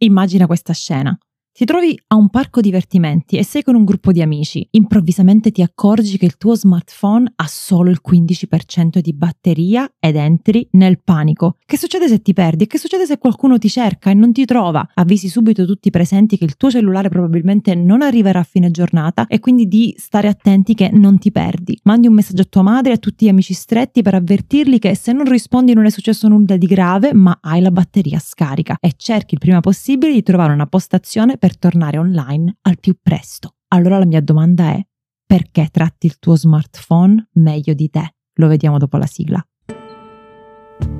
Immagina questa scena. Ti trovi a un parco divertimenti e sei con un gruppo di amici. Improvvisamente ti accorgi che il tuo smartphone ha solo il 15% di batteria ed entri nel panico. Che succede se ti perdi? Che succede se qualcuno ti cerca e non ti trova? Avvisi subito tutti i presenti che il tuo cellulare probabilmente non arriverà a fine giornata e quindi di stare attenti che non ti perdi. Mandi un messaggio a tua madre e a tutti gli amici stretti per avvertirli che se non rispondi non è successo nulla di grave, ma hai la batteria scarica e cerchi il prima possibile di trovare una postazione per per tornare online al più presto. Allora la mia domanda è, perché tratti il tuo smartphone meglio di te? Lo vediamo dopo la sigla.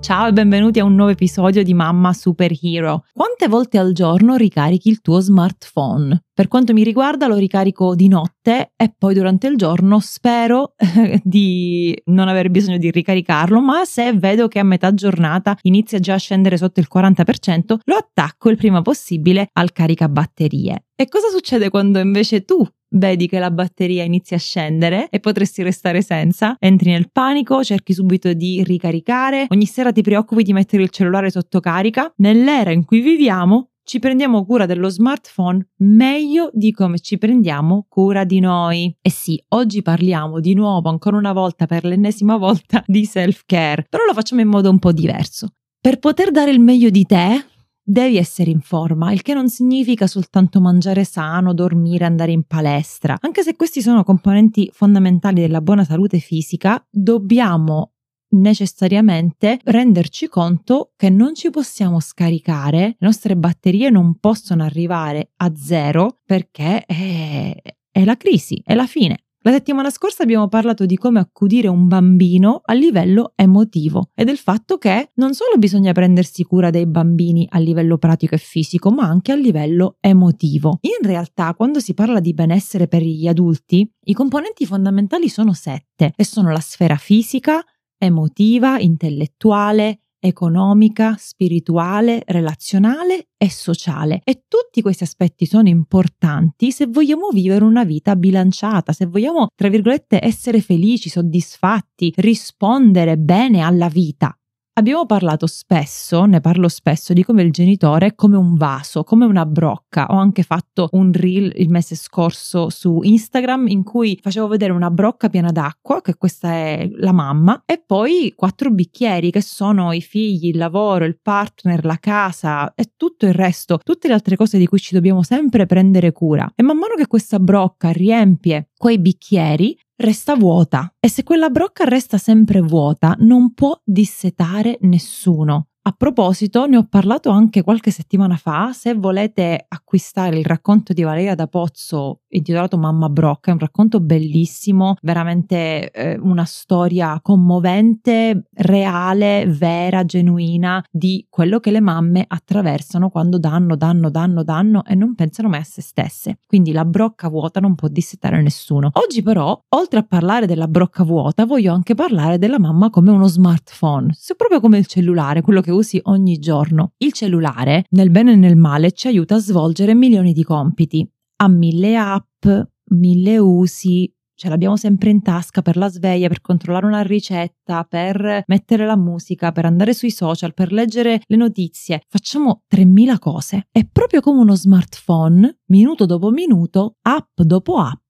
Ciao e benvenuti a un nuovo episodio di Mamma Superhero. Quante volte al giorno ricarichi il tuo smartphone? Per quanto mi riguarda lo ricarico di notte e poi durante il giorno spero di non aver bisogno di ricaricarlo, ma se vedo che a metà giornata inizia già a scendere sotto il 40%, lo attacco il prima possibile al caricabatterie. E cosa succede quando invece tu vedi che la batteria inizia a scendere e potresti restare senza, entri nel panico, cerchi subito di ricaricare, ogni sera ti preoccupi di mettere il cellulare sotto carica. Nell'era in cui viviamo ci prendiamo cura dello smartphone meglio di come ci prendiamo cura di noi. E sì, oggi parliamo di nuovo, ancora una volta, per l'ennesima volta, di self-care, però lo facciamo in modo un po' diverso. Per poter dare il meglio di te, devi essere in forma, il che non significa soltanto mangiare sano, dormire, andare in palestra. Anche se questi sono componenti fondamentali della buona salute fisica, dobbiamo necessariamente renderci conto che non ci possiamo scaricare, le nostre batterie non possono arrivare a zero perché è, è la crisi, è la fine. La settimana scorsa abbiamo parlato di come accudire un bambino a livello emotivo e del fatto che non solo bisogna prendersi cura dei bambini a livello pratico e fisico, ma anche a livello emotivo. In realtà, quando si parla di benessere per gli adulti, i componenti fondamentali sono sette e sono la sfera fisica, emotiva, intellettuale, economica, spirituale, relazionale e sociale. E tutti questi aspetti sono importanti se vogliamo vivere una vita bilanciata, se vogliamo, tra virgolette, essere felici, soddisfatti, rispondere bene alla vita. Abbiamo parlato spesso, ne parlo spesso, di come il genitore è come un vaso, come una brocca. Ho anche fatto un reel il mese scorso su Instagram in cui facevo vedere una brocca piena d'acqua, che questa è la mamma, e poi quattro bicchieri che sono i figli, il lavoro, il partner, la casa e tutto il resto, tutte le altre cose di cui ci dobbiamo sempre prendere cura. E man mano che questa brocca riempie quei bicchieri, resta vuota e se quella brocca resta sempre vuota non può dissetare nessuno. A proposito, ne ho parlato anche qualche settimana fa, se volete acquistare il racconto di Valeria da Pozzo intitolato Mamma Brocca, è un racconto bellissimo, veramente eh, una storia commovente, reale, vera, genuina di quello che le mamme attraversano quando danno, danno, danno, danno e non pensano mai a se stesse. Quindi la brocca vuota non può dissetare nessuno. Oggi però, oltre a parlare della brocca vuota, voglio anche parlare della mamma come uno smartphone, proprio come il cellulare, quello che che usi ogni giorno. Il cellulare, nel bene e nel male, ci aiuta a svolgere milioni di compiti. Ha mille app, mille usi, ce l'abbiamo sempre in tasca per la sveglia, per controllare una ricetta, per mettere la musica, per andare sui social, per leggere le notizie. Facciamo 3000 cose. È proprio come uno smartphone, minuto dopo minuto, app dopo app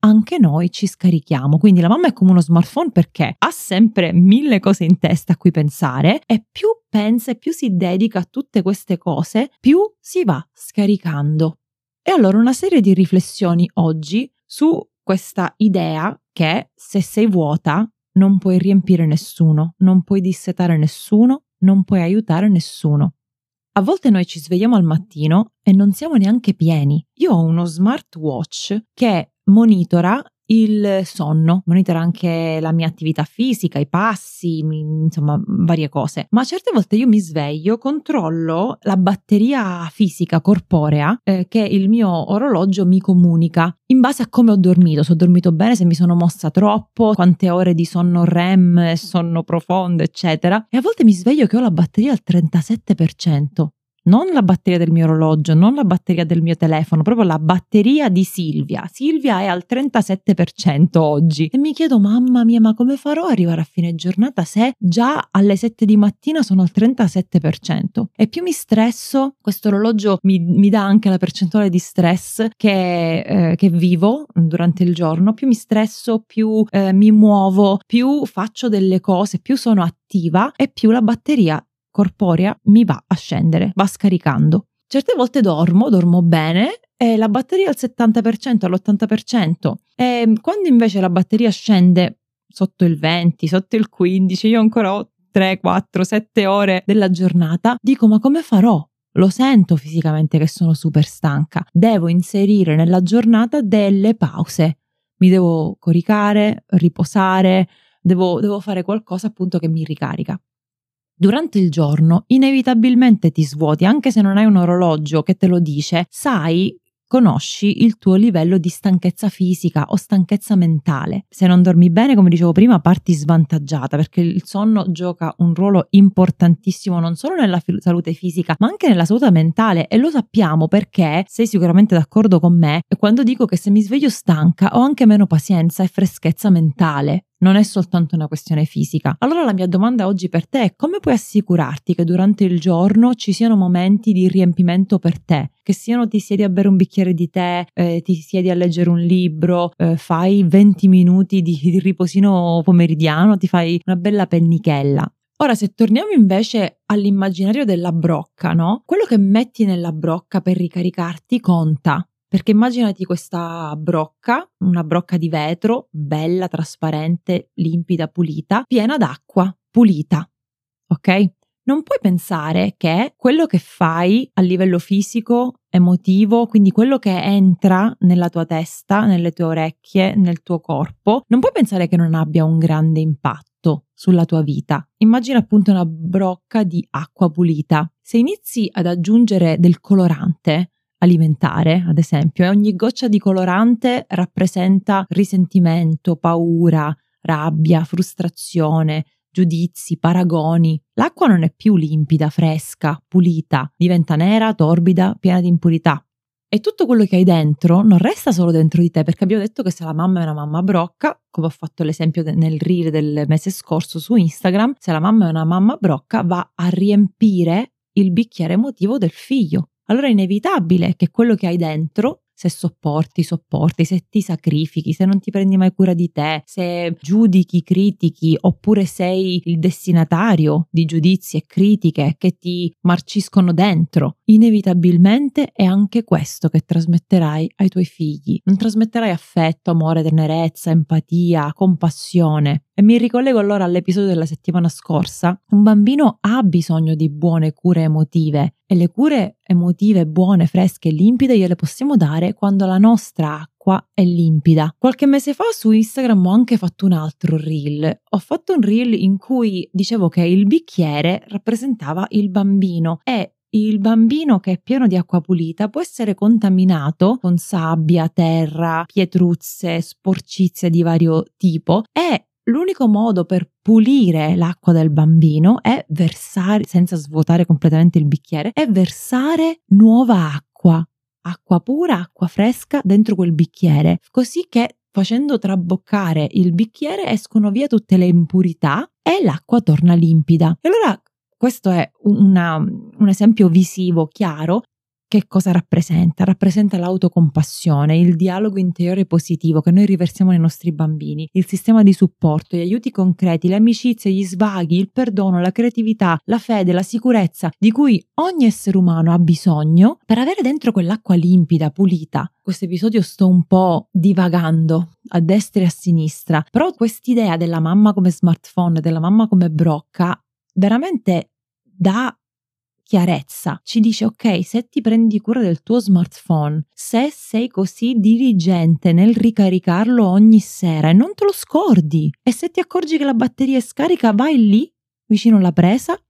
anche noi ci scarichiamo. Quindi la mamma è come uno smartphone perché ha sempre mille cose in testa a cui pensare e più pensa e più si dedica a tutte queste cose, più si va scaricando. E allora una serie di riflessioni oggi su questa idea che se sei vuota non puoi riempire nessuno, non puoi dissetare nessuno, non puoi aiutare nessuno. A volte noi ci svegliamo al mattino e non siamo neanche pieni. Io ho uno smartwatch che monitora il sonno, monitora anche la mia attività fisica, i passi, insomma varie cose. Ma certe volte io mi sveglio, controllo la batteria fisica corporea eh, che il mio orologio mi comunica in base a come ho dormito, se ho dormito bene, se mi sono mossa troppo, quante ore di sonno REM, sonno profondo, eccetera. E a volte mi sveglio che ho la batteria al 37% non la batteria del mio orologio, non la batteria del mio telefono, proprio la batteria di Silvia. Silvia è al 37% oggi e mi chiedo, mamma mia, ma come farò ad arrivare a fine giornata se già alle 7 di mattina sono al 37%? E più mi stresso, questo orologio mi, mi dà anche la percentuale di stress che, eh, che, vivo durante il giorno, più mi stresso, più eh, mi muovo, più faccio delle cose, più sono attiva e più la batteria corporea mi va a scendere, va scaricando. Certe volte dormo, dormo bene e la batteria al 70%, all'80%. E quando invece la batteria scende sotto il 20, sotto il 15, io ancora ho 3, 4, 7 ore della giornata, dico ma come farò? Lo sento fisicamente che sono super stanca. Devo inserire nella giornata delle pause. Mi devo coricare, riposare, devo, devo fare qualcosa appunto che mi ricarica. Durante il giorno inevitabilmente ti svuoti, anche se non hai un orologio che te lo dice, sai conosci il tuo livello di stanchezza fisica o stanchezza mentale. Se non dormi bene, come dicevo prima, parti svantaggiata perché il sonno gioca un ruolo importantissimo non solo nella f- salute fisica, ma anche nella salute mentale e lo sappiamo perché sei sicuramente d'accordo con me quando dico che se mi sveglio stanca ho anche meno pazienza e freschezza mentale non è soltanto una questione fisica. Allora la mia domanda oggi per te è come puoi assicurarti che durante il giorno ci siano momenti di riempimento per te? Che siano ti siedi a bere un bicchiere di tè, eh, ti siedi a leggere un libro, eh, fai 20 minuti di, di riposino pomeridiano, ti fai una bella pennichella. Ora, se torniamo invece all'immaginario della brocca, no? Quello che metti nella brocca per ricaricarti conta. Perché immaginati questa brocca, una brocca di vetro, bella, trasparente, limpida, pulita, piena d'acqua, pulita. Ok? Non puoi pensare che quello che fai a livello fisico, emotivo, quindi quello che entra nella tua testa, nelle tue orecchie, nel tuo corpo, non puoi pensare che non abbia un grande impatto sulla tua vita. Immagina appunto una brocca di acqua pulita. Se inizi ad aggiungere del colorante, alimentare, ad esempio, e ogni goccia di colorante rappresenta risentimento, paura, rabbia, frustrazione, giudizi, paragoni. L'acqua non è più limpida, fresca, pulita, diventa nera, torbida, piena di impurità. E tutto quello che hai dentro non resta solo dentro di te, perché abbiamo detto che se la mamma è una mamma brocca, come ho fatto l'esempio nel reel del mese scorso su Instagram, se la mamma è una mamma brocca va a riempire il bicchiere emotivo del figlio allora è inevitabile che quello che hai dentro se sopporti, sopporti, se ti sacrifichi, se non ti prendi mai cura di te, se giudichi, critichi, oppure sei il destinatario di giudizi e critiche che ti marciscono dentro, inevitabilmente è anche questo che trasmetterai ai tuoi figli. Non trasmetterai affetto, amore, tenerezza, empatia, compassione. E mi ricollego allora all'episodio della settimana scorsa. Un bambino ha bisogno di buone cure emotive e le cure emotive buone, fresche e limpide gliele possiamo dare quando la nostra acqua è limpida. Qualche mese fa su Instagram ho anche fatto un altro reel. Ho fatto un reel in cui dicevo che il bicchiere rappresentava il bambino e il bambino che è pieno di acqua pulita può essere contaminato con sabbia, terra, pietruzze, sporcizie di vario tipo e l'unico modo per pulire l'acqua del bambino è versare, senza svuotare completamente il bicchiere, è versare nuova acqua, acqua pura, acqua fresca dentro quel bicchiere, così che facendo traboccare il bicchiere escono via tutte le impurità e l'acqua torna limpida. E allora questo è una, un esempio visivo chiaro che cosa rappresenta? Rappresenta l'autocompassione, il dialogo interiore positivo che noi riversiamo nei nostri bambini, il sistema di supporto, gli aiuti concreti, le amicizie, gli svaghi, il perdono, la creatività, la fede, la sicurezza di cui ogni essere umano ha bisogno per avere dentro quell'acqua limpida, pulita. Questo episodio sto un po' divagando a destra e a sinistra, però quest'idea della mamma come smartphone, della mamma come brocca, veramente dà chiarezza. Ci dice ok, se ti prendi cura del tuo smartphone, se sei così diligente nel ricaricarlo ogni sera e non te lo scordi, e se ti accorgi che la batteria è scarica, vai lì, vicino alla presa,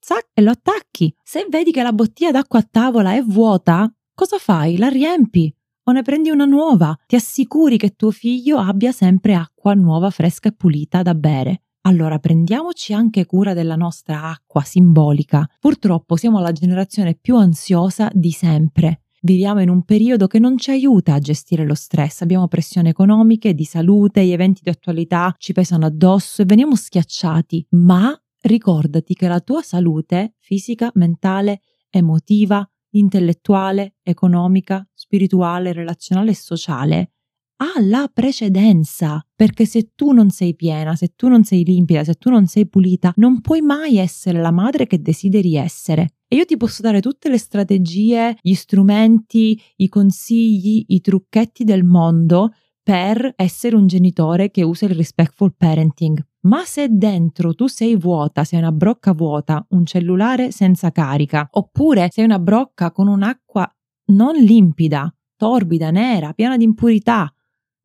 zac, e lo attacchi. Se vedi che la bottiglia d'acqua a tavola è vuota, cosa fai? La riempi o ne prendi una nuova. Ti assicuri che tuo figlio abbia sempre acqua nuova, fresca e pulita da bere. Allora prendiamoci anche cura della nostra acqua simbolica. Purtroppo siamo la generazione più ansiosa di sempre. Viviamo in un periodo che non ci aiuta a gestire lo stress, abbiamo pressioni economiche, di salute, gli eventi di attualità ci pesano addosso e veniamo schiacciati, ma ricordati che la tua salute fisica, mentale, emotiva, intellettuale, economica, spirituale, relazionale e sociale ha la precedenza, perché se tu non sei piena, se tu non sei limpida, se tu non sei pulita, non puoi mai essere la madre che desideri essere. E io ti posso dare tutte le strategie, gli strumenti, i consigli, i trucchetti del mondo per essere un genitore che usa il respectful parenting. Ma se dentro tu sei vuota, sei una brocca vuota, un cellulare senza carica, oppure sei una brocca con un'acqua non limpida, torbida, nera, piena di impurità,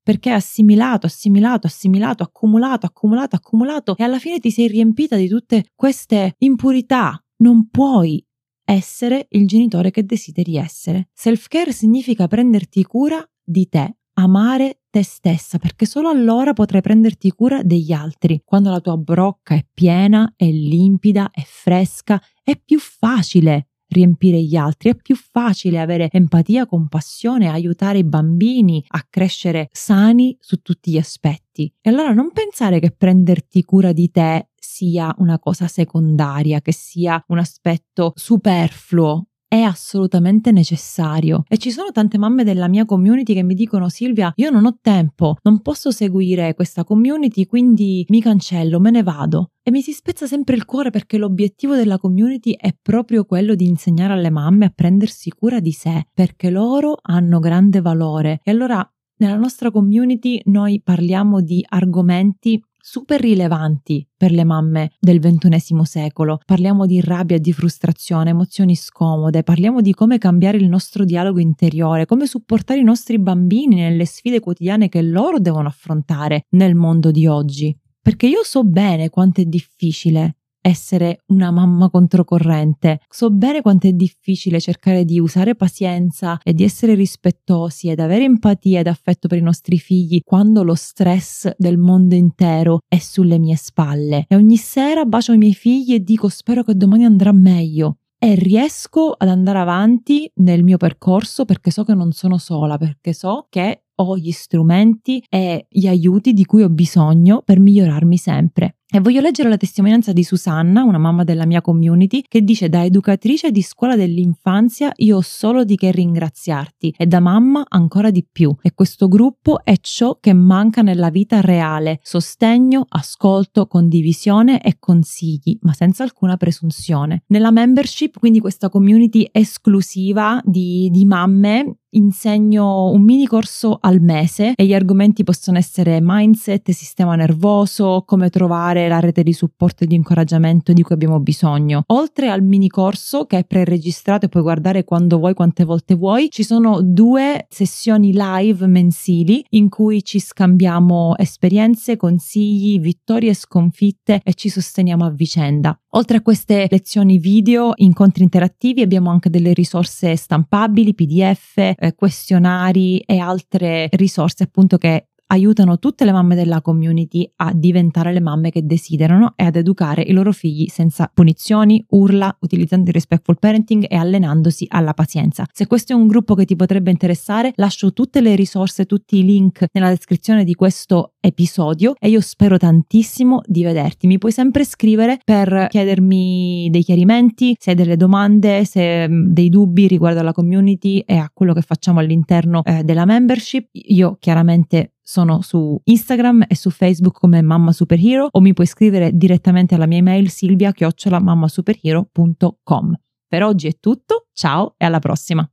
perché hai assimilato, assimilato, assimilato, accumulato, accumulato, accumulato e alla fine ti sei riempita di tutte queste impurità, non puoi essere il genitore che desideri essere. Self-care significa prenderti cura di te, amare te stessa, perché solo allora potrai prenderti cura degli altri. Quando la tua brocca è piena, è limpida, è fresca, è più facile riempire gli altri, è più facile avere empatia, compassione, aiutare i bambini a crescere sani su tutti gli aspetti. E allora non pensare che prenderti cura di te sia una cosa secondaria, che sia un aspetto superfluo è assolutamente necessario. E ci sono tante mamme della mia community che mi dicono Silvia, io non ho tempo, non posso seguire questa community, quindi mi cancello, me ne vado. E mi si spezza sempre il cuore perché l'obiettivo della community è proprio quello di insegnare alle mamme a prendersi cura di sé, perché loro hanno grande valore. E allora nella nostra community noi parliamo di argomenti super rilevanti per le mamme del ventunesimo secolo. Parliamo di rabbia di frustrazione, emozioni scomode, parliamo di come cambiare il nostro dialogo interiore, come supportare i nostri bambini nelle sfide quotidiane che loro devono affrontare nel mondo di oggi. Perché io so bene quanto è difficile essere una mamma controcorrente. So bene quanto è difficile cercare di usare pazienza e di essere rispettosi ed avere empatia ed affetto per i nostri figli quando lo stress del mondo intero è sulle mie spalle. E ogni sera bacio i miei figli e dico spero che domani andrà meglio e riesco ad andare avanti nel mio percorso perché so che non sono sola, perché so che ho gli strumenti e gli aiuti di cui ho bisogno per migliorarmi sempre. E voglio leggere la testimonianza di Susanna, una mamma della mia community, che dice da educatrice di scuola dell'infanzia io ho solo di che ringraziarti e da mamma ancora di più. E questo gruppo è ciò che manca nella vita reale, sostegno, ascolto, condivisione e consigli, ma senza alcuna presunzione. Nella membership, quindi questa community esclusiva di, di mamme, insegno un mini corso al mese e gli argomenti possono essere mindset, sistema nervoso, come trovare la rete di supporto e di incoraggiamento di cui abbiamo bisogno. Oltre al mini corso che è preregistrato e puoi guardare quando vuoi, quante volte vuoi, ci sono due sessioni live mensili in cui ci scambiamo esperienze, consigli, vittorie e sconfitte e ci sosteniamo a vicenda. Oltre a queste lezioni video, incontri interattivi, abbiamo anche delle risorse stampabili, PDF, eh, questionari e altre risorse appunto che aiutano tutte le mamme della community a diventare le mamme che desiderano e ad educare i loro figli senza punizioni, urla, utilizzando il respectful parenting e allenandosi alla pazienza. Se questo è un gruppo che ti potrebbe interessare, lascio tutte le risorse, tutti i link nella descrizione di questo episodio e io spero tantissimo di vederti. Mi puoi sempre scrivere per chiedermi dei chiarimenti, se hai delle domande, se mm, dei dubbi riguardo alla community e a quello che facciamo all'interno eh, della membership. Io chiaramente sono su Instagram e su Facebook come Mamma Superhero o mi puoi scrivere direttamente alla mia email silvia-mammasuperhero.com. Per oggi è tutto, ciao e alla prossima!